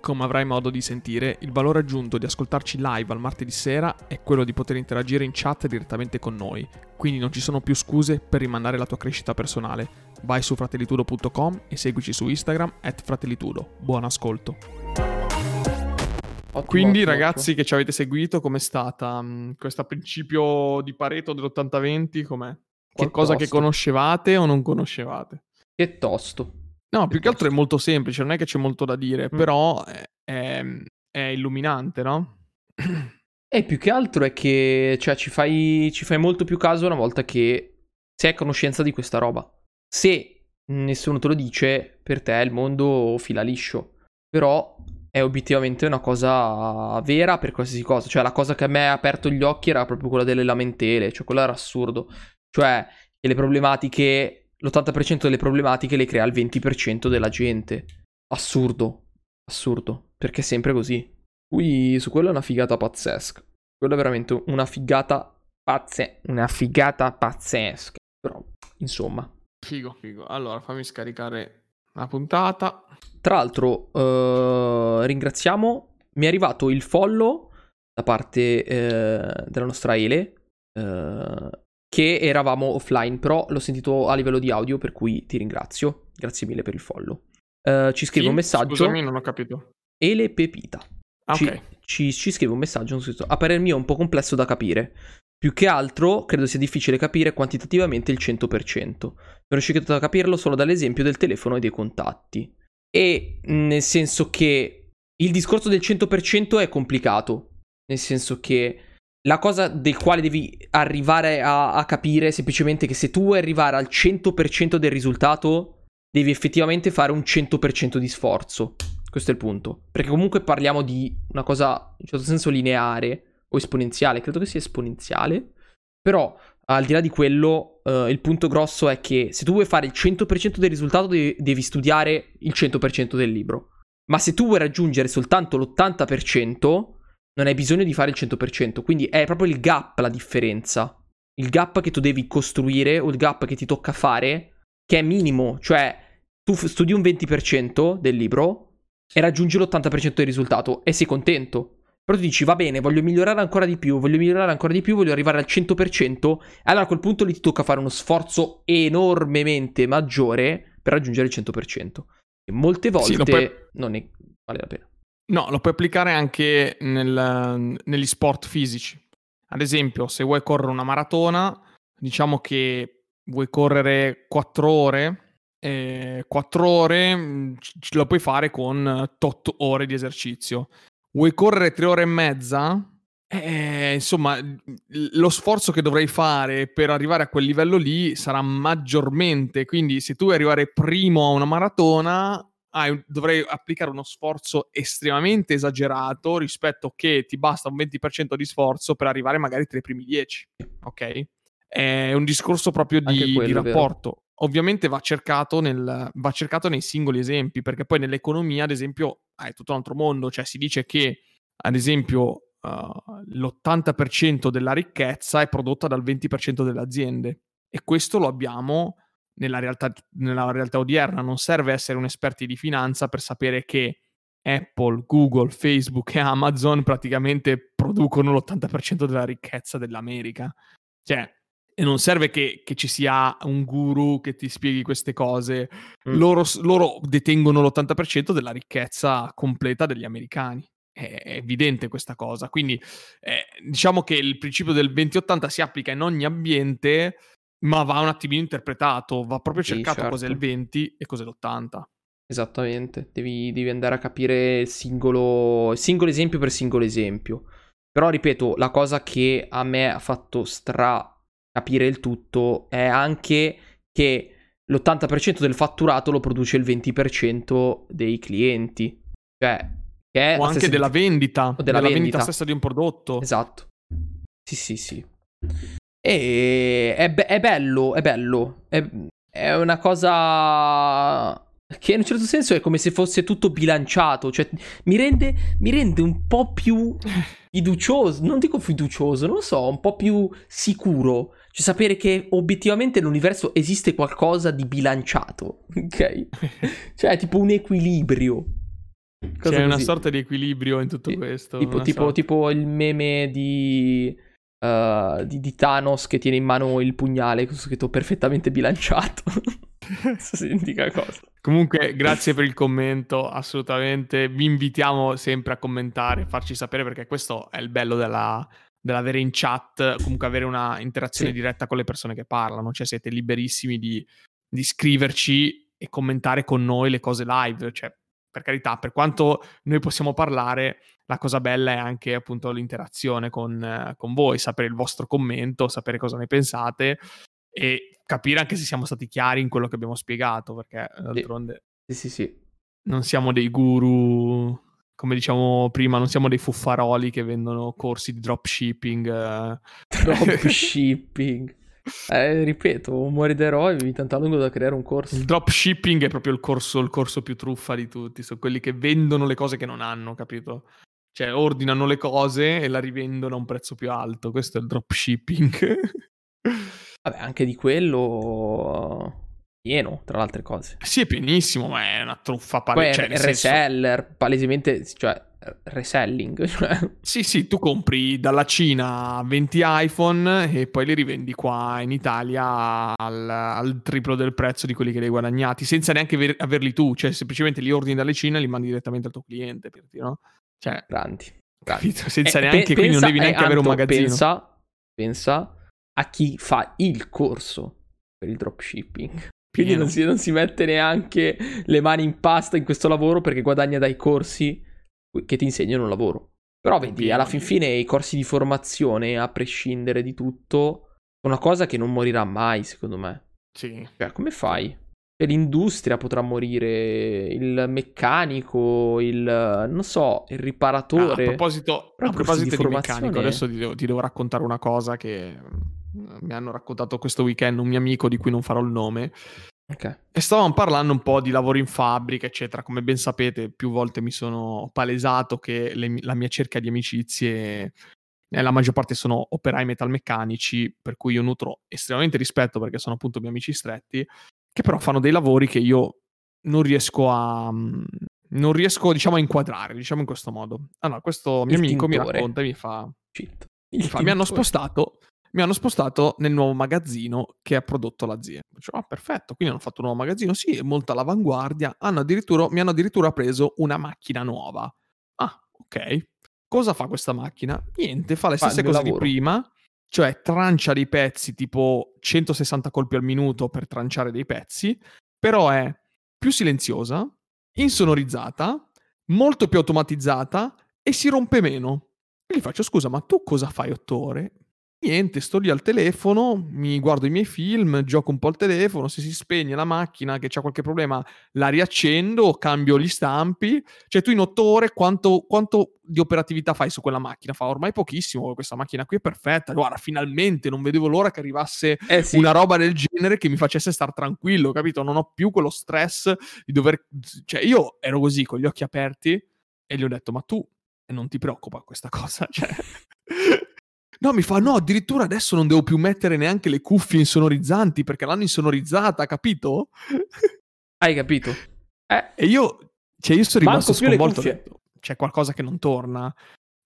Come avrai modo di sentire, il valore aggiunto di ascoltarci live al martedì sera è quello di poter interagire in chat direttamente con noi, quindi non ci sono più scuse per rimandare la tua crescita personale. Vai su fratellitudo.com e seguici su Instagram at fratellitudo. Buon ascolto. Ottimo, Quindi ottimo, ragazzi che ci avete seguito, com'è stata mm, questo principio di Pareto dell'80-20? Com'è? Qualcosa che tosto. conoscevate o non conoscevate? ottimo. Che tosto. No, più che altro è molto semplice, non è che c'è molto da dire, Mm. però è, è- è illuminante, no? E più che altro è che cioè, ci, fai, ci fai molto più caso una volta che sei a conoscenza di questa roba. Se nessuno te lo dice, per te il mondo fila liscio. Però è obiettivamente una cosa vera per qualsiasi cosa. Cioè, la cosa che a me ha aperto gli occhi era proprio quella delle lamentele. Cioè, quello era assurdo. Cioè, che le problematiche. L'80% delle problematiche le crea il 20% della gente. Assurdo. Assurdo. Perché è sempre così. Qui su quello è una figata pazzesca. Quello è veramente una figata pazze. Una figata pazzesca. Però, insomma. Figo, figo. Allora, fammi scaricare la puntata. Tra l'altro, eh, ringraziamo. Mi è arrivato il follow da parte eh, della nostra Ele. eh, che eravamo offline, però l'ho sentito a livello di audio, per cui ti ringrazio. Grazie mille per il follow. Eh, ci scrive Chi? un messaggio. Scusami, non ho capito. Ele Pepita. Ah, ci, ok. ci- ci scrive un messaggio a parer mio è un po' complesso da capire. Più che altro credo sia difficile capire quantitativamente il 100%. Sono riuscito a capirlo solo dall'esempio del telefono e dei contatti. E nel senso che il discorso del 100% è complicato. Nel senso che la cosa del quale devi arrivare a, a capire è semplicemente che se tu vuoi arrivare al 100% del risultato, devi effettivamente fare un 100% di sforzo. Questo è il punto. Perché comunque parliamo di una cosa in un certo senso lineare o esponenziale. Credo che sia esponenziale. Però al di là di quello, eh, il punto grosso è che se tu vuoi fare il 100% del risultato, devi, devi studiare il 100% del libro. Ma se tu vuoi raggiungere soltanto l'80%, non hai bisogno di fare il 100%. Quindi è proprio il gap la differenza. Il gap che tu devi costruire o il gap che ti tocca fare, che è minimo. Cioè, tu studi un 20% del libro e raggiungi l'80% del risultato e sei contento. Però tu dici, va bene, voglio migliorare ancora di più, voglio migliorare ancora di più, voglio arrivare al 100%. E allora a quel punto lì ti tocca fare uno sforzo enormemente maggiore per raggiungere il 100%. E molte volte Sì, lo puoi- non ne vale la pena. No, lo puoi applicare anche nel- negli sport fisici. Ad esempio, se vuoi correre una maratona, diciamo che vuoi correre 4 ore, e 4 ore mh, c- ce lo puoi fare con 8 ore di esercizio. Vuoi correre 3 ore e mezza? Eh, insomma, lo sforzo che dovrai fare per arrivare a quel livello lì sarà maggiormente. Quindi, se tu vuoi arrivare primo a una maratona, hai un- dovrai applicare uno sforzo estremamente esagerato rispetto che ti basta un 20% di sforzo per arrivare magari tra i primi 10. Ok? È un discorso proprio di, quello di è vero. rapporto. Ovviamente va cercato, nel, va cercato nei singoli esempi, perché poi nell'economia, ad esempio, hai tutto un altro mondo. Cioè, si dice che, ad esempio, uh, l'80% della ricchezza è prodotta dal 20% delle aziende. E questo lo abbiamo nella realtà, nella realtà odierna. Non serve essere un esperti di finanza per sapere che Apple, Google, Facebook e Amazon praticamente producono l'80% della ricchezza dell'America. Cioè, e non serve che, che ci sia un guru che ti spieghi queste cose. Mm. Loro, loro detengono l'80% della ricchezza completa degli americani. È, è evidente questa cosa. Quindi eh, diciamo che il principio del 20-80 si applica in ogni ambiente, ma va un attimino interpretato. Va proprio Sì, cercato cos'è il certo. 20 e cos'è l'80. Esattamente, devi, devi andare a capire il singolo, il singolo esempio per singolo esempio. Però ripeto, la cosa che a me ha fatto stra capire il tutto è anche che l'80% del fatturato lo produce il 20% dei clienti. Cioè, che è o anche della vendita, o della vendita. stessa di un prodotto. Esatto. Sì, sì, sì. E è, be- è bello, è bello. È, è una cosa che in un certo senso è come se fosse tutto bilanciato, cioè mi rende, mi rende un po' più fiducioso, non dico fiducioso, non lo so, un po' più sicuro, cioè sapere che obiettivamente nell'universo esiste qualcosa di bilanciato, ok? cioè tipo un equilibrio. Cosa C'è una sorta di equilibrio in tutto questo. Tipo, tipo, tipo il meme di uh, di, di, Thanos che tiene in mano il pugnale con scritto perfettamente bilanciato. Questo cosa. Comunque, grazie per il commento, assolutamente. Vi invitiamo sempre a commentare, farci sapere perché questo è il bello della, dell'avere in chat, comunque avere una interazione sì. diretta con le persone che parlano, cioè siete liberissimi di, di scriverci e commentare con noi le cose live, cioè per carità, per quanto noi possiamo parlare, la cosa bella è anche appunto l'interazione con, eh, con voi, sapere il vostro commento, sapere cosa ne pensate e capire anche se siamo stati chiari in quello che abbiamo spiegato, perché d'altronde sì, sì, sì. non siamo dei guru, come diciamo prima, non siamo dei fuffaroli che vendono corsi di dropshipping. Eh. Dropshipping. Eh, ripeto, umori d'eroe mi tanto a lungo da creare un corso. Il dropshipping è proprio il corso, il corso più truffa di tutti. Sono quelli che vendono le cose che non hanno, capito? Cioè, ordinano le cose e la rivendono a un prezzo più alto. Questo è il dropshipping. Vabbè, anche di quello pieno, tra le altre cose. Sì, è pienissimo, ma è una truffa palese. Cioè, reseller, senso... palesemente, cioè, reselling. Cioè. Sì, sì, tu compri dalla Cina 20 iPhone e poi li rivendi qua in Italia al, al triplo del prezzo di quelli che li hai guadagnati, senza neanche ver- averli tu, cioè semplicemente li ordini dalle Cina e li mandi direttamente al tuo cliente, per dire, no? Cioè, grandi. grandi. Senza eh, neanche, pe- quindi pensa, non devi neanche eh, avere un magazzino. Pensa, pensa a chi fa il corso per il dropshipping. Quindi non si, non si, mette neanche le mani in pasta in questo lavoro perché guadagna dai corsi che ti insegnano un lavoro. Però vedi, alla fin fine i corsi di formazione, a prescindere di tutto, sono una cosa che non morirà mai, secondo me. Sì. Cioè, come fai? l'industria potrà morire, il meccanico, il non so, il riparatore. Ah, a proposito, a proposito di, di meccanico, adesso ti devo, ti devo, raccontare una cosa che mi hanno raccontato questo weekend un mio amico di cui non farò il nome. Okay. E stavamo parlando un po' di lavoro in fabbrica, eccetera. Come ben sapete, più volte mi sono palesato che le, la mia cerca di amicizie eh, la maggior parte sono operai metalmeccanici, per cui io nutro estremamente rispetto perché sono appunto miei amici stretti che però fanno dei lavori che io non riesco a mm, non riesco diciamo a inquadrare, diciamo in questo modo. Allora, questo mio Il amico tintore. mi racconta e mi fa, mi, fa mi hanno spostato mi hanno spostato nel nuovo magazzino che ha prodotto l'azienda. Dicevo, ah, perfetto, quindi hanno fatto un nuovo magazzino, sì, è molto all'avanguardia. Hanno addirittura, mi hanno addirittura preso una macchina nuova. Ah, ok. Cosa fa questa macchina? Niente, fa le stesse fa cose di prima, cioè trancia dei pezzi tipo 160 colpi al minuto per tranciare dei pezzi, però è più silenziosa, insonorizzata, molto più automatizzata e si rompe meno. E gli faccio scusa, ma tu cosa fai otto ore? Niente, sto lì al telefono, mi guardo i miei film, gioco un po' al telefono, se si spegne la macchina che c'ha qualche problema la riaccendo, cambio gli stampi. Cioè tu in otto ore quanto, quanto di operatività fai su quella macchina? Fa ormai pochissimo, questa macchina qui è perfetta. Guarda, finalmente non vedevo l'ora che arrivasse eh sì. una roba del genere che mi facesse star tranquillo, capito? Non ho più quello stress di dover... Cioè io ero così con gli occhi aperti e gli ho detto ma tu non ti preoccupa questa cosa? Cioè... No, mi fa, no, addirittura adesso non devo più mettere neanche le cuffie insonorizzanti perché l'hanno insonorizzata, capito? Hai capito? Eh. E io, cioè io sono rimasto sconvolto. Detto, c'è qualcosa che non torna.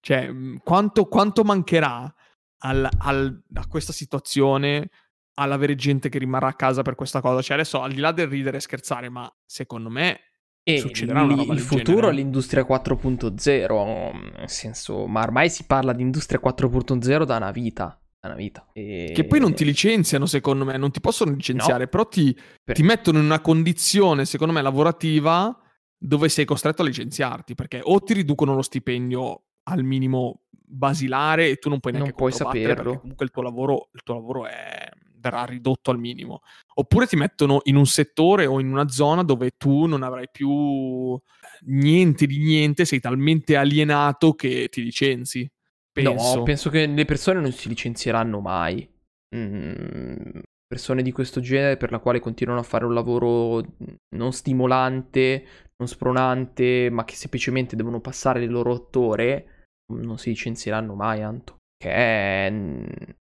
Cioè, quanto, quanto mancherà al, al, a questa situazione all'avere gente che rimarrà a casa per questa cosa? Cioè, adesso al di là del ridere e scherzare, ma secondo me e Succederà una roba il futuro è l'industria 4.0, nel senso, ma ormai si parla di industria 4.0 da una vita. Da una vita. E... Che poi non ti licenziano, secondo me, non ti possono licenziare, no. però ti, per... ti mettono in una condizione, secondo me, lavorativa dove sei costretto a licenziarti, perché o ti riducono lo stipendio al minimo basilare e tu non puoi neanche non puoi saperlo. perché comunque il tuo lavoro, il tuo lavoro è verrà ridotto al minimo. Oppure ti mettono in un settore o in una zona dove tu non avrai più niente di niente, sei talmente alienato che ti licenzi. Penso. No, penso che le persone non si licenzieranno mai. Mm, persone di questo genere per la quale continuano a fare un lavoro non stimolante, non spronante, ma che semplicemente devono passare le loro otto ore, non si licenzieranno mai, Anto. Che è,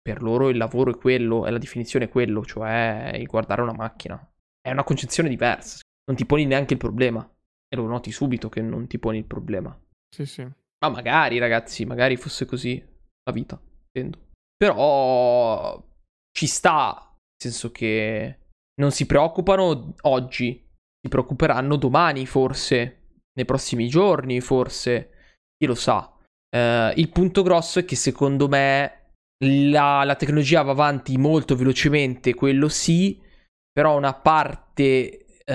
per loro il lavoro è quello, è la definizione è quello, cioè il guardare una macchina. È una concezione diversa, non ti poni neanche il problema. E lo noti subito che non ti poni il problema. Sì, sì. Ma magari, ragazzi, magari fosse così la vita, intendo. Però ci sta, nel senso che non si preoccupano oggi, si preoccuperanno domani forse, nei prossimi giorni forse, chi lo sa. Uh, il punto grosso è che secondo me la, la, tecnologia va avanti molto velocemente, quello sì, però una parte uh,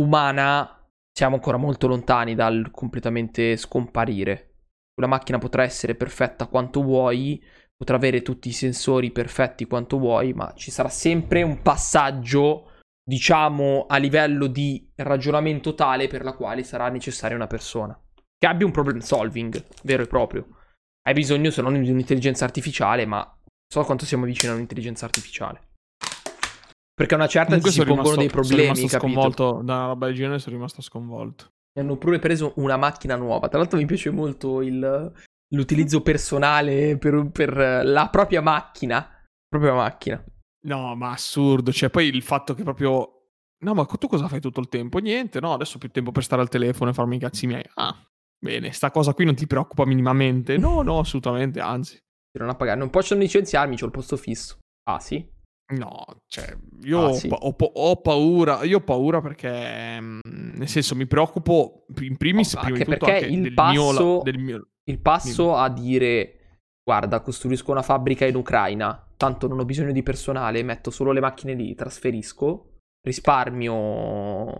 umana siamo ancora molto lontani dal completamente scomparire. La macchina potrà essere perfetta quanto vuoi, potrà avere tutti i sensori perfetti quanto vuoi, ma ci sarà sempre un passaggio, diciamo, a livello di ragionamento tale per la quale sarà necessaria una persona che abbia un problem solving vero e proprio. Hai bisogno se non di un'intelligenza artificiale, ma so quanto siamo vicini a un'intelligenza artificiale. Perché a una certa Comunque si pongono rimasto, dei problemi, sono capito? sconvolto da una roba del genere, sono rimasto sconvolto. Hanno pure preso una macchina nuova. Tra l'altro mi piace molto il, l'utilizzo personale per, per, la propria macchina. Propria macchina. No, ma assurdo. Cioè, poi il fatto che proprio... No, ma tu cosa fai tutto il tempo? Niente, no, adesso ho più tempo per stare al telefono e farmi i cazzi miei. Ah, bene, sta cosa qui non ti preoccupa minimamente? No, no, assolutamente, anzi. Non non possono licenziarmi, c'ho il posto fisso. Ah, sì? No, cioè, io ah, sì. ho, ho, ho, paura, io ho paura perché, mm, nel senso, mi preoccupo in primis, oh, prima tutto, perché il passo, mio, del mio... il passo a dire, guarda, costruisco una fabbrica in Ucraina, tanto non ho bisogno di personale, metto solo le macchine lì, trasferisco, risparmio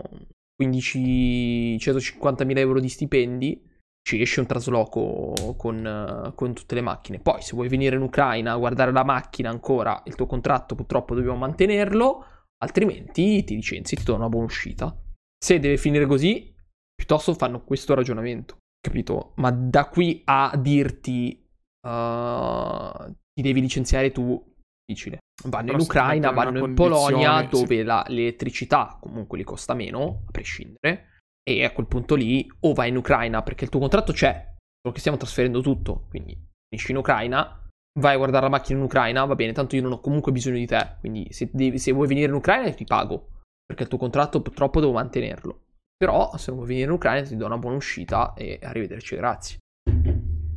15, 150 mila euro di stipendi, ci esce un trasloco con, con, tutte le macchine. Poi, se vuoi venire in Ucraina a guardare la macchina ancora, il tuo contratto purtroppo dobbiamo mantenerlo, altrimenti ti licenzi, ti do una buona uscita. Se deve finire così, piuttosto fanno questo ragionamento, capito? Ma da qui a dirti uh, ti devi licenziare tu, difficile. Vanno Però in Ucraina, vanno in Polonia, dove sì. la, l'elettricità comunque li costa meno, a prescindere e a quel punto lì o vai in Ucraina perché il tuo contratto c'è, che stiamo trasferendo tutto, quindi finisci in Ucraina, vai a guardare la macchina in Ucraina, va bene, tanto io non ho comunque bisogno di te, quindi se, devi, se vuoi venire in Ucraina ti pago, perché il tuo contratto purtroppo devo mantenerlo. Però se non vuoi venire in Ucraina ti do una buona uscita e arrivederci, grazie.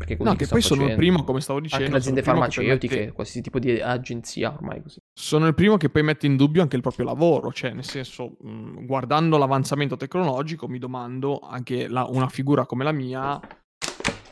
Perché no, che, poi facendo. sono il primo, come stavo dicendo. Anche le aziende farmaceutiche, mette... qualsiasi tipo di agenzia ormai così. Sono il primo che poi mette in dubbio anche il proprio lavoro, cioè nel senso, mh, guardando l'avanzamento tecnologico mi domando anche la, una figura come la mia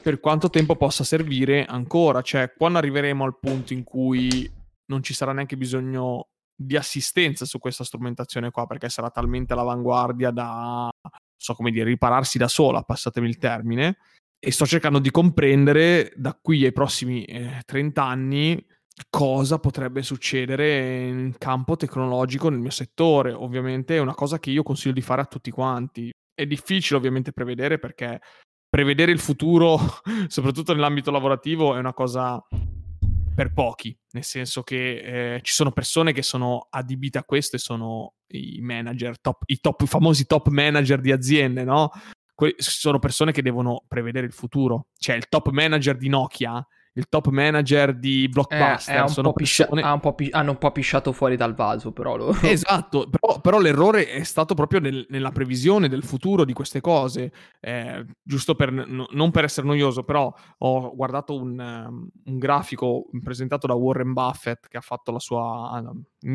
per quanto tempo possa servire ancora, cioè quando arriveremo al punto in cui non ci sarà neanche bisogno di assistenza su questa strumentazione qua perché sarà talmente all'avanguardia da, so come dire, ripararsi da sola, passatemi il termine, e sto cercando di comprendere da qui ai prossimi eh, 30 anni cosa potrebbe succedere in campo tecnologico nel mio settore. Ovviamente è una cosa che io consiglio di fare a tutti quanti. È difficile ovviamente prevedere perché prevedere il futuro, soprattutto nell'ambito lavorativo, è una cosa per pochi, nel senso che eh, ci sono persone che sono adibite a questo e sono i manager, top, i, top, i famosi top manager di aziende, no? Que- sono persone che devono prevedere il futuro. Cioè, il top manager di Nokia, il top manager di Blockbuster, eh, sono persone... un pi- hanno un po' pisciato fuori dal vaso, però. Lo... esatto, però, però, l'errore è stato proprio nel, nella previsione del futuro di queste cose. Eh, giusto per, n- non per essere noioso, però ho guardato un, um, un, grafico presentato da Warren Buffett che ha fatto la sua uh,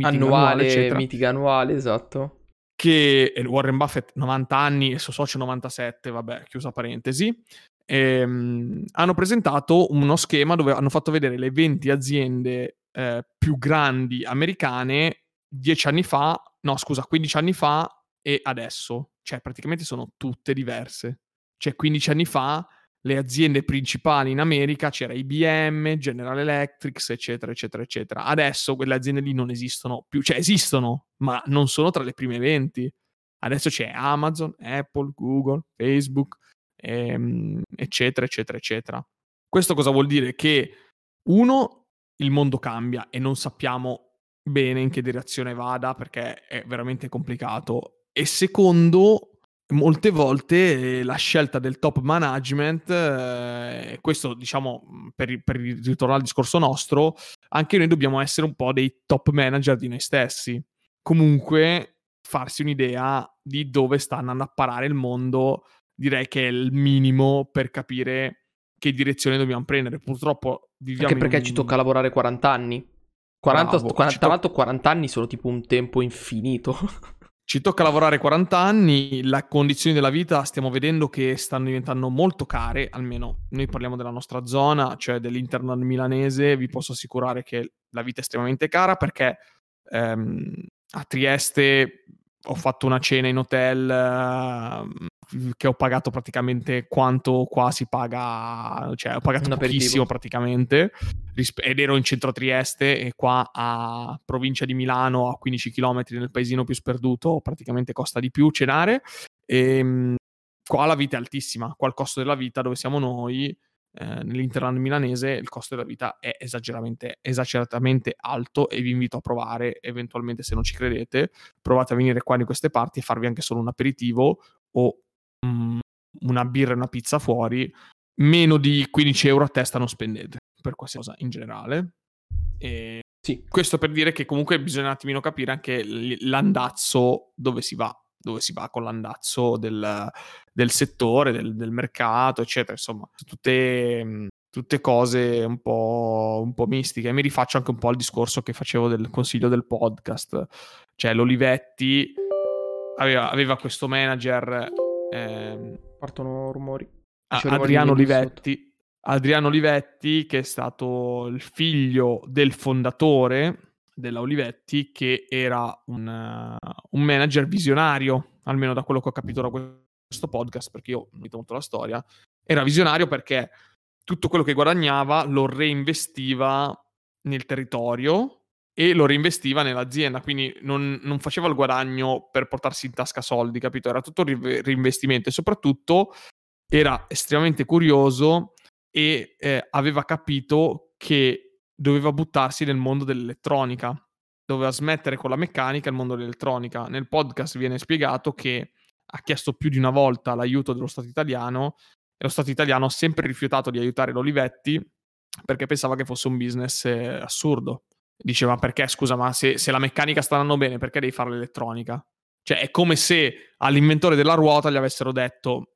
annuale, annuale mitica annuale, esatto che Warren Buffett 90 anni e suo socio 97, vabbè, chiusa parentesi, ehm, hanno presentato uno schema dove hanno fatto vedere le 20 aziende eh, più grandi americane 10 anni fa, no scusa, 15 anni fa e adesso, cioè praticamente sono tutte diverse. Cioè 15 anni fa le aziende principali in America c'era IBM, General Electric, eccetera, eccetera, eccetera. Adesso quelle aziende lì non esistono più, cioè esistono, ma non sono tra le prime 20. Adesso c'è Amazon, Apple, Google, Facebook, ehm, eccetera, eccetera, eccetera. Questo cosa vuol dire? Che uno, il mondo cambia e non sappiamo bene in che direzione vada perché è veramente complicato. E secondo, molte volte la scelta del top management, eh, questo diciamo per, per ritornare al discorso nostro, anche noi dobbiamo essere un po' dei top manager di noi stessi. Comunque farsi un'idea di dove sta andando a parare il mondo, direi che è il minimo per capire che direzione dobbiamo prendere. Purtroppo viviamo Anche perché un... ci tocca lavorare 40 anni. 40, Bravo, 40 ci tra to- l'altro 40 anni sono tipo un tempo infinito. Ci tocca lavorare 40 anni, le condizioni della vita stiamo vedendo che stanno diventando molto care, almeno noi parliamo della nostra zona, cioè dell'interno milanese, vi posso assicurare che la vita è estremamente cara perché ehm, a Trieste ho fatto una cena in hotel eh, che ho pagato praticamente quanto qua si paga, cioè ho pagato Un aperitivo. pochissimo praticamente risp- ed ero in centro a Trieste e qua a provincia di Milano a 15 km nel paesino più sperduto praticamente costa di più cenare e mh, qua la vita è altissima, qua il costo della vita dove siamo noi eh, nell'interland milanese il costo della vita è esageratamente, esageratamente alto e vi invito a provare eventualmente se non ci credete provate a venire qua in queste parti e farvi anche solo un aperitivo o una birra e una pizza fuori meno di 15 euro a testa non spendete per qualsiasi cosa in generale e Sì. questo per dire che comunque bisogna un attimino capire anche l'andazzo dove si va dove si va con l'andazzo del, del settore, del, del mercato, eccetera. Insomma, tutte, tutte cose un po', un po' mistiche. Mi rifaccio anche un po' al discorso che facevo del consiglio del podcast. Cioè, l'Olivetti aveva, aveva questo manager, ehm, Partono rumori. a- C'è un Adriano Olivetti. Adriano Olivetti, che è stato il figlio del fondatore della Olivetti, che era un, eh, un manager visionario, almeno da quello che ho capito da questo podcast, perché io non mi molto la storia. Era visionario perché tutto quello che guadagnava lo reinvestiva nel territorio e lo reinvestiva nell'azienda, quindi non, non faceva il guadagno per portarsi in tasca soldi, capito? Era tutto ri- reinvestimento e soprattutto era estremamente curioso e eh, aveva capito che doveva buttarsi nel mondo dell'elettronica, doveva smettere con la meccanica il mondo dell'elettronica. Nel podcast viene spiegato che ha chiesto più di una volta l'aiuto dello Stato italiano e lo Stato italiano ha sempre rifiutato di aiutare l'Olivetti perché pensava che fosse un business eh, assurdo. Diceva perché, scusa, ma se, se la meccanica sta andando bene, perché devi fare l'elettronica? Cioè, è come se all'inventore della ruota gli avessero detto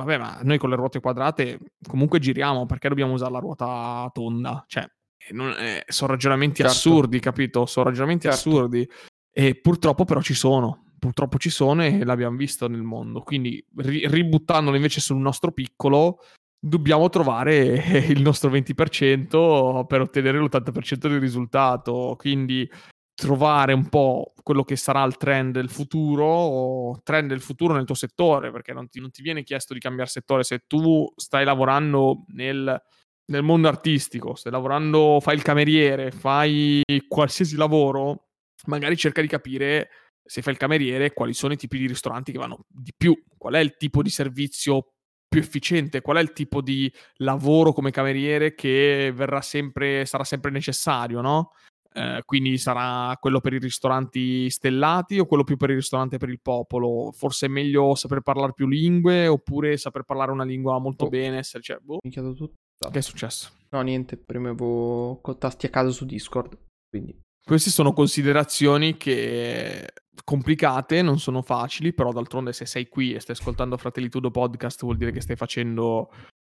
vabbè, ma noi con le ruote quadrate comunque giriamo, perché dobbiamo usare la ruota tonda? Cioè, non- eh, sono ragionamenti Certo. assurdi, capito? Sono ragionamenti Certo. assurdi. E purtroppo però ci sono. Purtroppo ci sono e l'abbiamo visto nel mondo. Quindi, ri- ributtandolo invece sul nostro piccolo, dobbiamo trovare il nostro 20% per ottenere l'80% del risultato. Quindi trovare un po' quello che sarà il trend del futuro, o trend del futuro nel tuo settore, perché non ti, non ti viene chiesto di cambiare settore se tu stai lavorando nel, nel mondo artistico, stai lavorando, fai il cameriere, fai qualsiasi lavoro, magari cerca di capire se fai il cameriere quali sono i tipi di ristoranti che vanno di più, qual è il tipo di servizio più efficiente, qual è il tipo di lavoro come cameriere che verrà sempre, sarà sempre necessario, no? Eh, quindi sarà quello per i ristoranti stellati o quello più per il ristorante per il popolo? Forse è meglio saper parlare più lingue oppure saper parlare una lingua molto Oh. bene? Essere, cioè, boh, Mi chiedo tutto. che è successo? No, niente, premevo con tasti a caso su Discord. Quindi Queste sono considerazioni che complicate, non sono facili, però d'altronde se sei qui e stai ascoltando Fratelli Tudo podcast vuol dire che stai facendo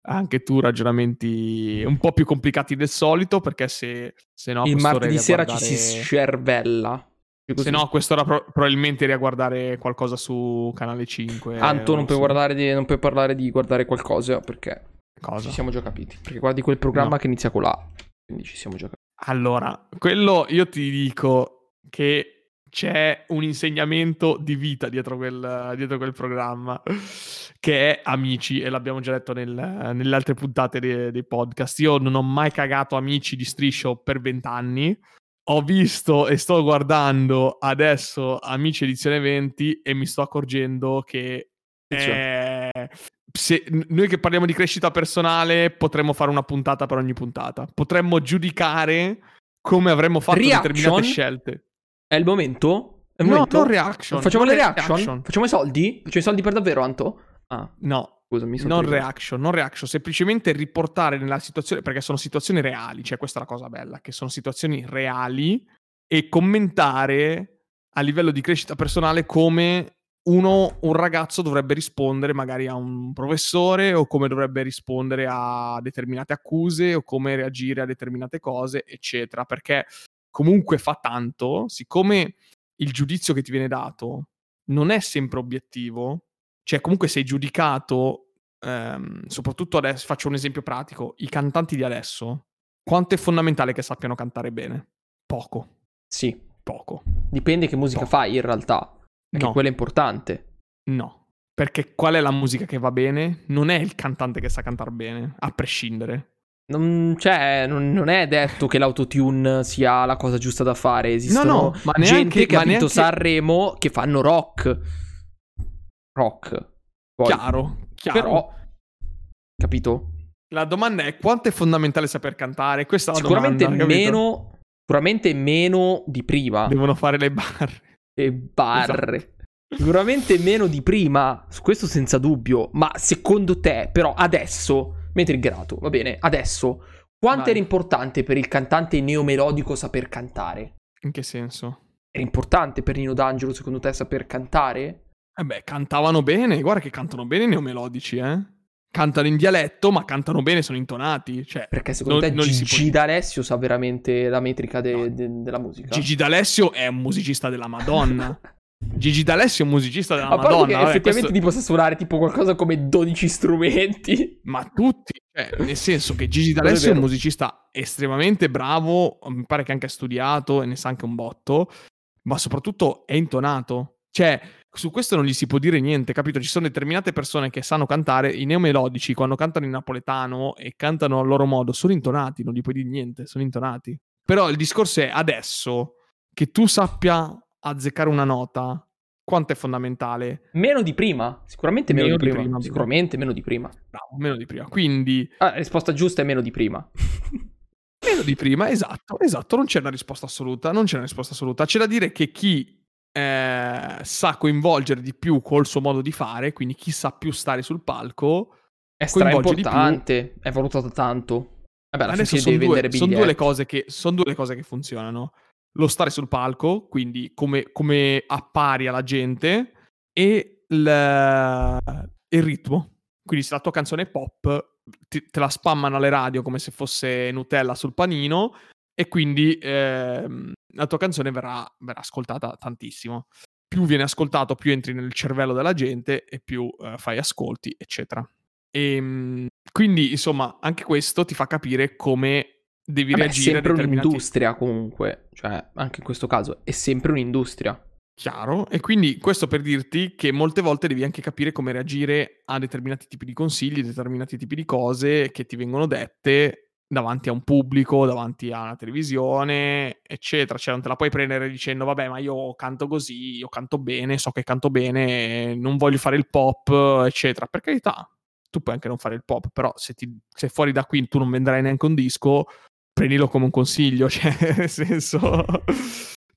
anche tu ragionamenti un po' più complicati del solito, perché se, se no... a il martedì a sera guardare- ci si scervella. Se no, a quest'ora pro- probabilmente eri a guardare qualcosa su Canale 5. Anto, non puoi, guardare di, non puoi parlare di guardare qualcosa perché Cosa? ci siamo già capiti. Perché guardi quel programma No. che inizia con la. Quindi ci siamo già capiti. Allora, quello io ti dico che c'è un insegnamento di vita dietro quel, dietro quel programma, che è Amici, e l'abbiamo già detto nel- nelle altre puntate dei, dei podcast. Io non ho mai cagato Amici di striscio per vent'anni. Ho visto e sto guardando adesso Amici edizione 20 e mi sto accorgendo che Attenzione. Se- noi che parliamo di crescita personale potremmo fare una puntata per ogni puntata. Potremmo giudicare come avremmo fatto Reaction? determinate scelte. È il momento? È il no, momento? non reaction. Facciamo non le reaction? reaction. Facciamo i soldi? Facciamo i soldi per davvero, Anto? Ah, No, scusa, mi sono non preso. reaction, non reaction, semplicemente riportare nella situazione, perché sono situazioni reali, cioè questa è la cosa bella, che sono situazioni reali e commentare a livello di crescita personale come uno, un ragazzo dovrebbe rispondere magari a un professore o come dovrebbe rispondere a determinate accuse o come reagire a determinate cose, eccetera, perché comunque fa tanto, siccome il giudizio che ti viene dato non è sempre obiettivo, cioè comunque sei giudicato, ehm, soprattutto adesso, faccio un esempio pratico, i cantanti di adesso, quanto è fondamentale che sappiano cantare bene? Poco, Sì, poco. dipende che musica No. fai in realtà. Perché No. quella è importante. No, perché qual è la musica che va bene? Non è il cantante che sa cantare bene, a prescindere. Non, cioè, non, non è detto che l'autotune sia la cosa giusta da fare. Esistono no, ma gente neanche- che ha ma vinto neanche- Sanremo che fanno rock. Rock. Poi, Chiaro, chiaro. Però, capito? La domanda è quanto è fondamentale saper cantare? Questa è la Sicuramente domanda, meno. Sicuramente meno di prima. Devono fare le barre. E barre. Esatto. Sicuramente meno di prima. Su questo senza dubbio. Ma secondo te, però, adesso. Mentre il grato, va bene. Adesso. Quanto Vai. era importante per il cantante neomelodico saper cantare? In che senso? Era importante per Nino D'Angelo, secondo te, saper cantare? Eh beh, cantavano bene, guarda che cantano bene i neomelodici, eh. Cantano in dialetto, ma cantano bene, sono intonati. Cioè, Perché secondo Non- te non Gigi può- D'Alessio sa veramente la metrica de- No. de- della musica? Gigi D'Alessio è un musicista della Madonna. Gigi D'Alessio è un musicista della A Madonna. che vabbè, effettivamente questo- tipo sa suonare tipo qualcosa come 12 strumenti. Ma tutti, cioè, nel senso che Gigi Quello è D'Alessio è un musicista estremamente bravo, mi pare che anche ha studiato e ne sa anche un botto, ma soprattutto è intonato. Cioè, su questo non gli si può dire niente, capito? Ci sono determinate persone che sanno cantare, i neomelodici, quando cantano in napoletano e cantano a loro modo, sono intonati, non gli puoi dire niente, sono intonati. Però il discorso è adesso, che tu sappia azzeccare una nota, quanto è fondamentale? Meno di prima, sicuramente meno, Meno di di prima. prima, Sicuramente meno di prima. Bravo, meno di prima. Quindi, Ah, la risposta giusta è meno di prima. Meno di prima, esatto, esatto, non c'è una risposta assoluta, non c'è una risposta assoluta. C'è da dire che chi eh, sa coinvolgere di più col suo modo di fare, quindi chi sa più stare sul palco, È importante, è valutato tanto. Vabbè, alla adesso sono due, son due che, son due le cose che funzionano. Lo stare sul palco, quindi come, come appari alla gente, e il, il ritmo. Quindi se la tua canzone è pop, ti- te la spammano alle radio come se fosse Nutella sul panino, e quindi ehm, la tua canzone verrà, verrà ascoltata tantissimo. Più viene ascoltato, più entri nel cervello della gente e più eh, fai ascolti, eccetera. E, mm, quindi, insomma, anche questo ti fa capire come devi Vabbè, è reagire a sempre determinati... un'industria comunque, cioè anche in questo caso è sempre un'industria. Chiaro, e quindi questo per dirti che molte volte devi anche capire come reagire a determinati tipi di consigli, determinati tipi di cose che ti vengono dette davanti a un pubblico, davanti a una televisione, eccetera. Cioè non te la puoi prendere dicendo vabbè ma io canto così, io canto bene, so che canto bene, non voglio fare il pop, eccetera. Per carità, tu puoi anche non fare il pop, però se, ti, se fuori da qui tu non venderai neanche un disco, prendilo come un consiglio, cioè nel senso...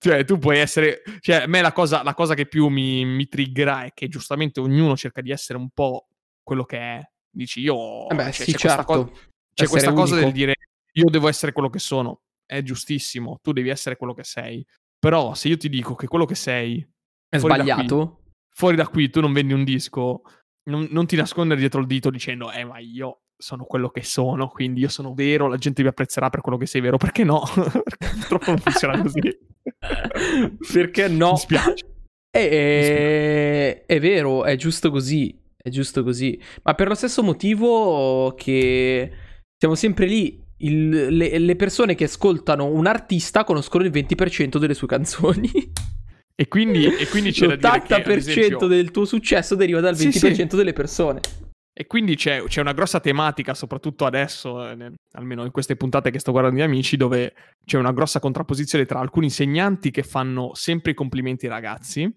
Cioè, tu puoi essere. Cioè, a me la cosa, la cosa che più mi, mi triggera è che giustamente ognuno cerca di essere un po' quello che è. Dici, io. Eh beh, cioè, sì, c'è questa, certo. co- c'è Essere questa cosa unico. del dire io devo essere quello che sono. È giustissimo, tu devi essere quello che sei. Però se io ti dico che quello che sei È fuori da qui- sbagliato? fuori da qui tu non vendi un disco, non, non ti nascondere dietro il dito dicendo, eh, ma io sono quello che sono, quindi io sono vero, la gente mi apprezzerà per quello che sei vero. Perché no? Purtroppo non funziona così. Perché no? Mi spiace. È, è vero, è giusto così. È giusto così. Ma per lo stesso motivo che siamo sempre lì. Il- le, le persone che ascoltano un artista conoscono il 20% delle sue canzoni. E quindi, e quindi c'è da dire che, L'80% esempio, del tuo successo deriva dal Sì, 20% delle persone. E quindi c'è, c'è una grossa tematica, soprattutto adesso, eh, almeno in queste puntate che sto guardando gli amici, dove c'è una grossa contrapposizione tra alcuni insegnanti che fanno sempre i complimenti ai ragazzi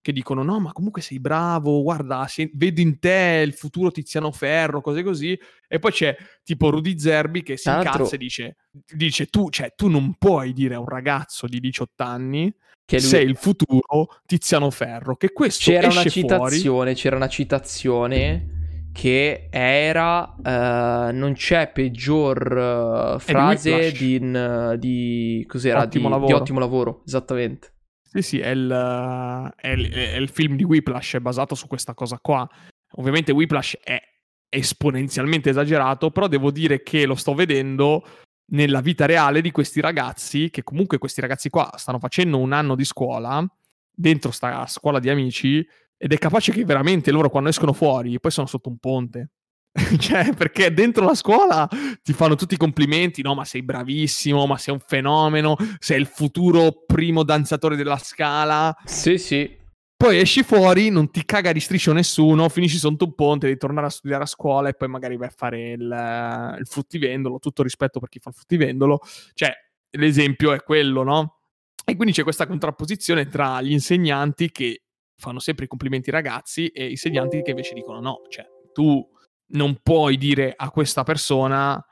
che dicono no ma comunque sei bravo, guarda sei, vedo in te il futuro Tiziano Ferro, cose così e poi c'è tipo Rudy Zerbi che si incazza e dice, dice tu, cioè, tu non puoi dire a un ragazzo di 18 anni che lui... sei il futuro Tiziano Ferro, che questo c'era una citazione, fuori... c'era una citazione che era uh, non c'è peggior uh, frase di, di, di, cos'era? Ottimo di, di, ottimo lavoro esattamente sì sì è il, è, il, è il, film di Whiplash è basato su questa cosa qua ovviamente Whiplash è esponenzialmente esagerato però devo dire che lo sto vedendo nella vita reale di questi ragazzi che comunque questi ragazzi qua stanno facendo un anno di scuola dentro sta scuola di amici ed è capace che veramente loro quando escono fuori poi sono sotto un ponte. cioè, perché dentro la scuola ti fanno tutti i complimenti, no, ma sei bravissimo, ma sei un fenomeno, sei il futuro primo danzatore della scala. Sì, sì. Poi esci fuori, non ti caga di striscio nessuno, finisci sotto un ponte, devi tornare a studiare a scuola e poi magari vai a fare il, il fruttivendolo, tutto rispetto per chi fa il fruttivendolo. Cioè, l'esempio è quello, no? E quindi c'è questa contrapposizione tra gli insegnanti che fanno sempre i complimenti ai ragazzi e i insegnanti che invece dicono no, cioè tu non puoi dire a questa persona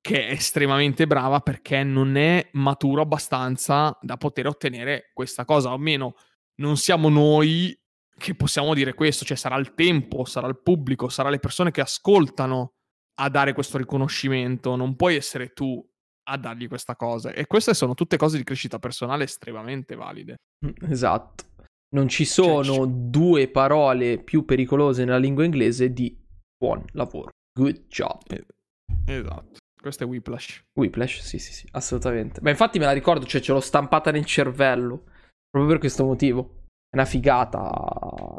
che è estremamente brava perché non è maturo abbastanza da poter ottenere questa cosa, o almeno non siamo noi che possiamo dire questo, cioè sarà il tempo, sarà il pubblico, sarà le persone che ascoltano a dare questo riconoscimento, non puoi essere tu a dargli questa cosa. E queste sono tutte cose di crescita personale estremamente valide. Esatto. Non ci cioè, sono cioè, due parole più pericolose nella lingua inglese di buon lavoro. Good job. Esatto. Questo è Whiplash. Whiplash, sì, sì, sì, assolutamente. Ma infatti me la ricordo, cioè ce l'ho stampata nel cervello. Proprio per questo motivo. È una figata.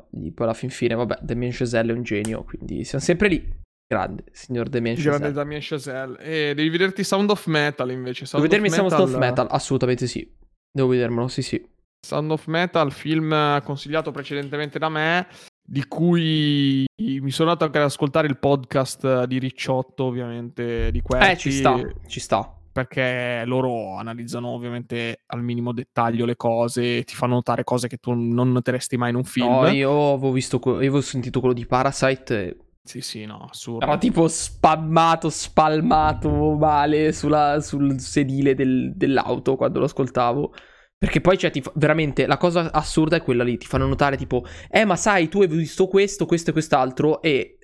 Poi alla fin fine, vabbè, Damien Chazelle è un genio, quindi siamo sempre lì. Grande, signor Damien Chazelle. Grande Damien Chazelle. E devi vederti Sound of Metal invece. Sound Devo vedermi Sound of Metal, assolutamente sì. Devo vedermelo, sì, sì. Sound of Metal, film consigliato precedentemente da me, di cui mi sono andato anche ad ascoltare il podcast di Ricciotto, ovviamente, di Querti. Eh, ci sta, ci sta. Perché loro analizzano ovviamente al minimo dettaglio le cose ti fanno notare cose che tu non noteresti mai in un film. No, io avevo, visto, io avevo sentito quello di Parasite sì, sì, no, assurdo. Era tipo spammato, spalmato male sulla, sul sedile del, dell'auto quando lo ascoltavo. Perché poi, cioè, fa... veramente la cosa assurda è quella lì. Ti fanno notare, tipo, eh, ma sai, tu hai visto questo, questo e quest'altro. E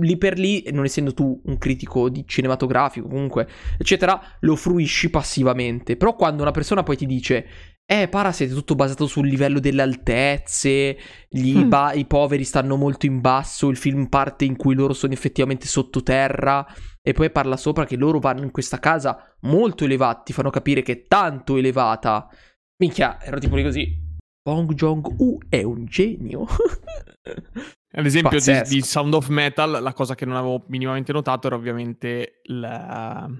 lì per lì, non essendo tu un critico di cinematografico, comunque, eccetera, lo fruisci passivamente. Però quando una persona poi ti dice, eh, Parasite è tutto basato sul livello delle altezze, mm. ba- i poveri stanno molto in basso, il film parte in cui loro sono effettivamente sottoterra e poi parla sopra che loro vanno in questa casa molto elevata, ti fanno capire che è tanto elevata Minchia, ero tipo lì così. Bong Jong-u è un genio. Ad esempio di, di, Sound of Metal, la cosa che non avevo minimamente notato era ovviamente la,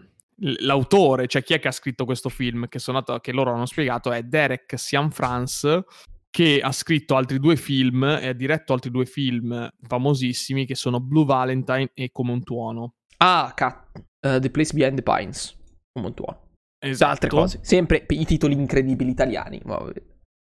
l'autore, cioè chi è che ha scritto questo film, che, sono, che loro hanno spiegato, è Derek Sian-France, che ha scritto altri due film e ha diretto altri due film famosissimi che sono Blue Valentine e Come un tuono. Ah, cat- uh, The Place Behind the Pines, Come un tuono. Esatto. Altre cose. Sempre i titoli incredibili italiani.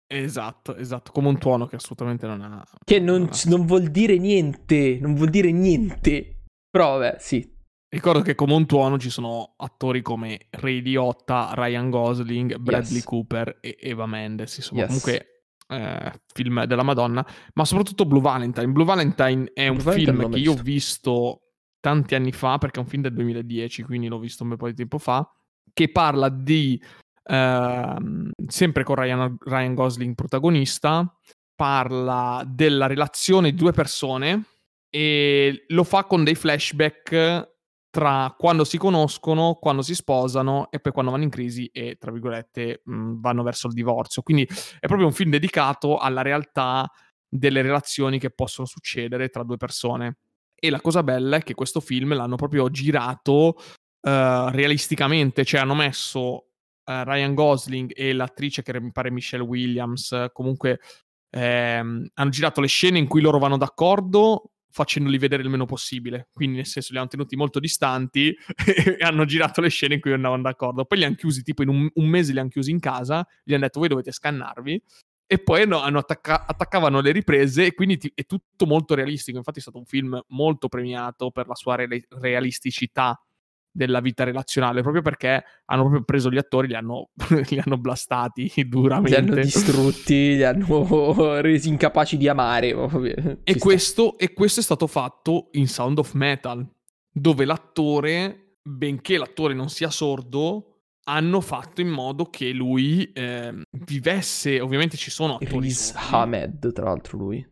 Esatto, esatto. Come un tuono che assolutamente non ha. Che non, non, ha... non vuol dire niente. Non vuol dire niente. Però, vabbè, sì. Ricordo che come un tuono ci sono attori come Ray Liotta, Ryan Gosling, Bradley yes. Cooper e Eva Mendes. Insomma, yes. comunque eh, film della Madonna. Ma soprattutto Blue Valentine. Blue Valentine è Blue un Valentine film che io ho visto tanti anni fa, perché è un film del 2010, quindi l'ho visto un bel po' di tempo fa che parla di Uh, sempre con Ryan, Ryan, Gosling protagonista, parla della relazione di due persone e lo fa con dei flashback tra quando si conoscono, quando si sposano e poi quando vanno in crisi e, tra virgolette, mh, vanno verso il divorzio. Quindi è proprio un film dedicato alla realtà delle relazioni che possono succedere tra due persone. E la cosa bella è che questo film l'hanno proprio girato uh, realisticamente, cioè hanno messo uh, Ryan Gosling e l'attrice che mi pare Michelle Williams, comunque ehm, hanno girato le scene in cui loro vanno d'accordo facendoli vedere il meno possibile, quindi nel senso li hanno tenuti molto distanti e hanno girato le scene in cui andavano d'accordo. Poi li hanno chiusi, tipo in un, un mese li hanno chiusi in casa, gli hanno detto voi dovete scannarvi e poi hanno attacca- attaccavano le riprese e quindi ti- è tutto molto realistico. Infatti è stato un film molto premiato per la sua re- realisticità della vita relazionale, proprio perché hanno proprio preso gli attori, li hanno, li hanno blastati duramente. Li hanno distrutti, li hanno resi incapaci di amare. E questo, e questo è stato fatto in Sound of Metal, dove l'attore, benché l'attore non sia sordo, hanno fatto in modo che lui eh, vivesse, ovviamente ci sono attori Riz. Ahmed, tra l'altro lui.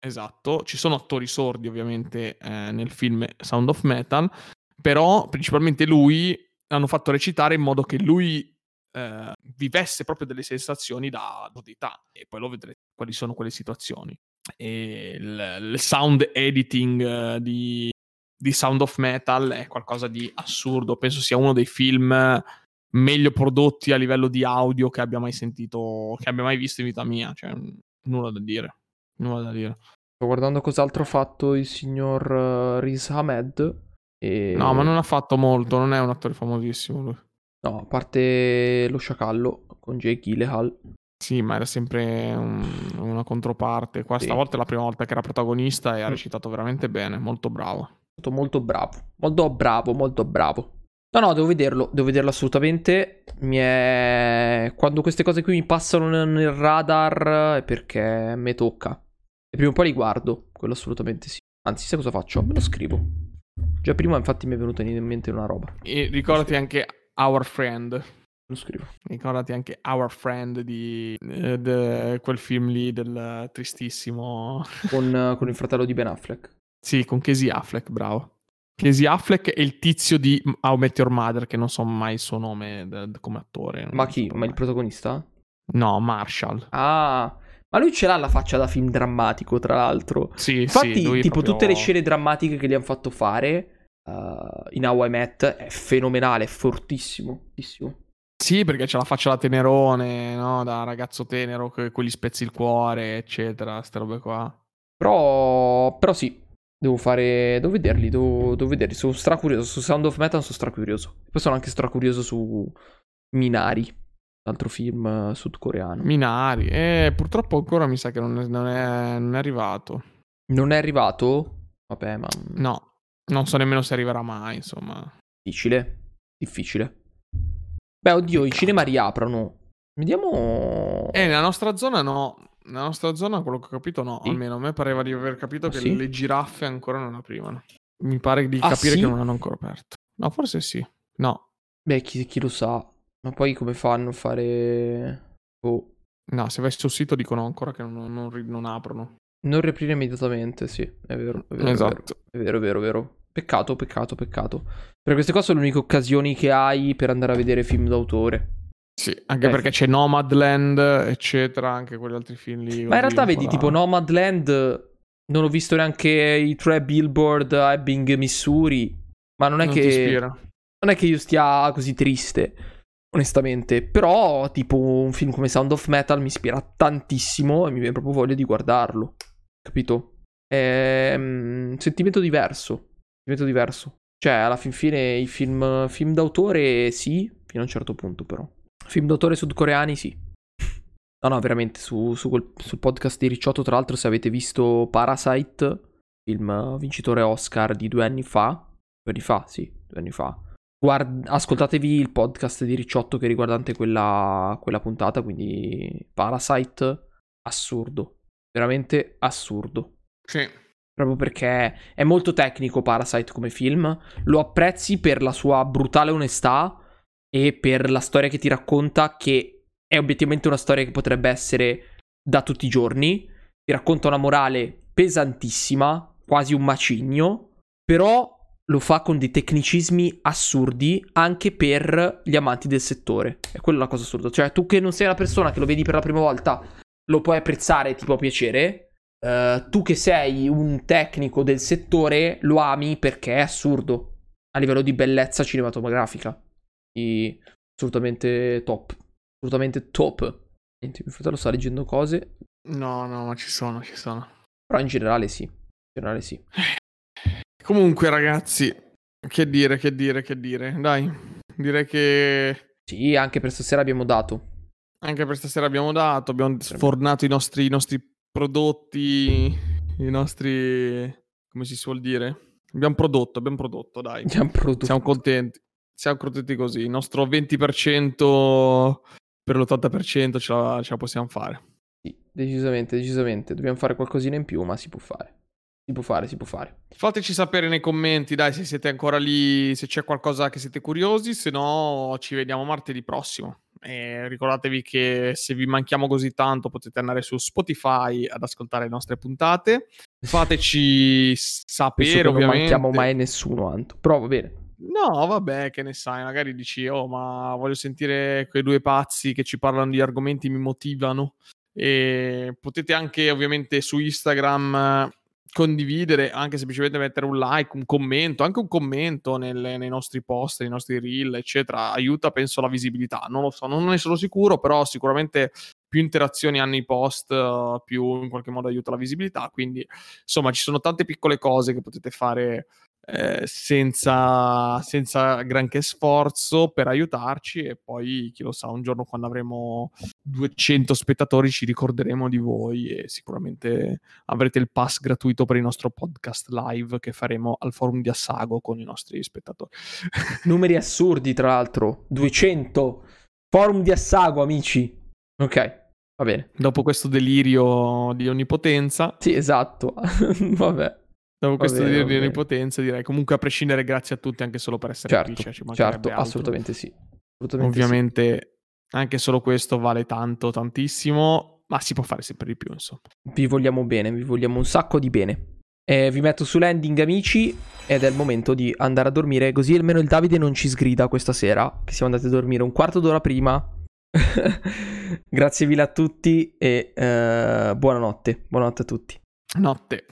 Esatto, ci sono attori sordi ovviamente eh, nel film Sound of Metal, però principalmente lui l'hanno fatto recitare in modo che lui eh, vivesse proprio delle sensazioni da sordità e poi lo vedrete quali sono quelle situazioni. E il, il sound editing eh, di, di Sound of Metal è qualcosa di assurdo, penso sia uno dei film meglio prodotti a livello di audio che abbia mai sentito, che abbia mai visto in vita mia, cioè nulla da dire, nulla da dire. Sto guardando cos'altro ha fatto il signor uh, Riz Ahmed. E... No, ma non ha fatto molto, non è un attore famosissimo lui. No, a parte lo sciacallo con Jake Gyllenhaal. Sì, ma era sempre un, una controparte. Qua Sì. stavolta è la prima volta che era protagonista e ha Mm. recitato veramente bene, molto bravo. È stato molto bravo. Molto bravo, molto bravo. No, no, devo vederlo, devo vederlo assolutamente. Mi è... Quando queste cose qui mi passano nel- nel radar è perché mi tocca. E prima o poi li guardo, quello assolutamente sì. Anzi, sai cosa faccio? Me lo scrivo. Già prima infatti mi è venuta in mente una roba. E ricordati anche Our Friend. lo scrivo. Ricordati anche Our Friend di eh, de- quel film lì del tristissimo. Con, con il fratello di Ben Affleck. Sì, con Casey Affleck, bravo. Casey Affleck è il tizio di How Met Your Mother, che non so mai il suo nome de- de- come attore. Ma chi? Ma il protagonista? No, Marshall. Ah, ma lui ce l'ha la faccia da film drammatico, tra l'altro. Sì, Infatti, sì, tipo, proprio- tutte le scene drammatiche che gli hanno fatto fare uh, in How I Met è fenomenale, è fortissimo. fortissimo. Sì, perché c'ha la faccia da tenerone, no? Da ragazzo tenero che quelli spezzi il cuore, eccetera, ste robe qua. Però, però sì, devo fare, devo vederli, devo, devo vederli. Sono stracurioso, su Sound of Metal sono stracurioso. Poi sono anche stracurioso su Minari, altro film eh, sudcoreano. Minari. E purtroppo ancora mi sa che non è, non è- non è arrivato. Non è arrivato? Vabbè, ma... No, non so nemmeno se arriverà mai, insomma. Difficile. Difficile. Beh, oddio, i cinema riaprono. Vediamo. E nella nostra zona no. Nella nostra zona, quello che ho capito, no. Sì? Almeno a me pareva di aver capito Ah, che sì? le giraffe ancora non aprivano. Mi pare di Ah, capire sì? che non hanno ancora aperto. No, forse sì. No, Beh, chi, chi lo sa. Ma poi come fanno a fare. Oh. no, se vai sul sito dicono ancora che non, non non aprono. Non riaprire immediatamente, sì. È vero, è vero. esatto. È vero, è vero, è vero. Peccato, peccato, peccato. Per queste cose sono le uniche occasioni che hai per andare a vedere film d'autore. Sì, anche Eh. perché c'è Nomadland, eccetera, anche quegli altri film lì. Ma in realtà vedi, po' tipo Nomadland. Non ho visto neanche i tre billboard a Ebbing, Missouri. Ma non è non che. non è che io stia così triste, onestamente. Però, tipo, un film come Sound of Metal mi ispira tantissimo e mi viene proprio voglia di guardarlo. Capito? È mm, un sentimento diverso. Sentimento diverso. Cioè, alla fin fine, i film, film d'autore, sì, fino a un certo punto, però. Film d'autore sudcoreani, sì. No, no, veramente, su, su quel- sul podcast di Ricciotto, tra l'altro, se avete visto Parasite, film vincitore Oscar di due anni fa, due anni fa, sì, due anni fa. Guard- ascoltatevi il podcast di Ricciotto che riguardante quella, quella puntata, quindi Parasite, assurdo, veramente assurdo. Sì. Proprio perché è molto tecnico Parasite come film, lo apprezzi per la sua brutale onestà e per la storia che ti racconta, che è obiettivamente una storia che potrebbe essere da tutti i giorni. Ti racconta una morale pesantissima, quasi un macigno, però lo fa con dei tecnicismi assurdi anche per gli amanti del settore. E quella è la cosa assurda. Cioè, tu che non sei una persona che lo vedi per la prima volta, lo puoi apprezzare ti può piacere. Eh, tu che sei un tecnico del settore, lo ami perché è assurdo a livello di bellezza cinematografica. Quindi, assolutamente top. Assolutamente top. Niente, mio fratello sta leggendo cose, No, no, ma ci sono, ci sono. però in generale sì. In generale sì. Comunque, ragazzi, che dire, che dire, che dire. Dai, direi che Sì, anche per stasera abbiamo dato. Anche per stasera abbiamo dato, abbiamo sfornato i nostri, i nostri prodotti, i nostri... come si suol dire? Abbiamo prodotto, abbiamo prodotto, dai. Abbiamo prodotto. Siamo contenti. Siamo contenti così. Il nostro 20% per l'80% ce la, ce la possiamo fare. Sì, decisamente, decisamente. Dobbiamo fare qualcosina in più, ma si può fare. Si può fare, si può fare. Fateci sapere nei commenti, dai, se siete ancora lì, se c'è qualcosa che siete curiosi, se no ci vediamo martedì prossimo. E ricordatevi che se vi manchiamo così tanto potete andare su Spotify ad ascoltare le nostre puntate. Fateci sapere, che ovviamente. Non manchiamo mai nessuno, Anto. Però va bene. No, vabbè, che ne sai, magari dici, oh, ma voglio sentire quei due pazzi che ci parlano di argomenti, mi motivano. E potete anche, ovviamente, su Instagram condividere, anche semplicemente mettere un like, un commento, anche un commento nelle, nei nostri post, nei nostri reel, eccetera, aiuta, penso, la visibilità. Non lo so, non ne sono sicuro, però sicuramente più interazioni hanno i post, più in qualche modo aiuta la visibilità. Quindi, insomma, ci sono tante piccole cose che potete fare eh, senza, senza, granché sforzo per aiutarci e poi chi lo sa un giorno quando avremo 200 spettatori ci ricorderemo di voi e sicuramente avrete il pass gratuito per il nostro podcast live che faremo al forum di Assago con i nostri spettatori. Numeri assurdi tra l'altro. 200 forum di Assago amici. Ok va bene. Dopo questo delirio di onnipotenza. Sì esatto. Vabbè Dopo questo bene, di onnipotenza direi comunque a prescindere grazie a tutti anche solo per essere certo, qui. Cioè, certo, assolutamente sì. Assolutamente Ovviamente sì. anche solo questo vale tanto, tantissimo, ma si può fare sempre di più insomma. Vi vogliamo bene, vi vogliamo un sacco di bene. Eh, vi metto su landing amici ed è il momento di andare a dormire così almeno il Davide non ci sgrida questa sera che siamo andati a dormire un quarto d'ora prima. Grazie mille a tutti e eh, buonanotte. Buonanotte a tutti. Notte.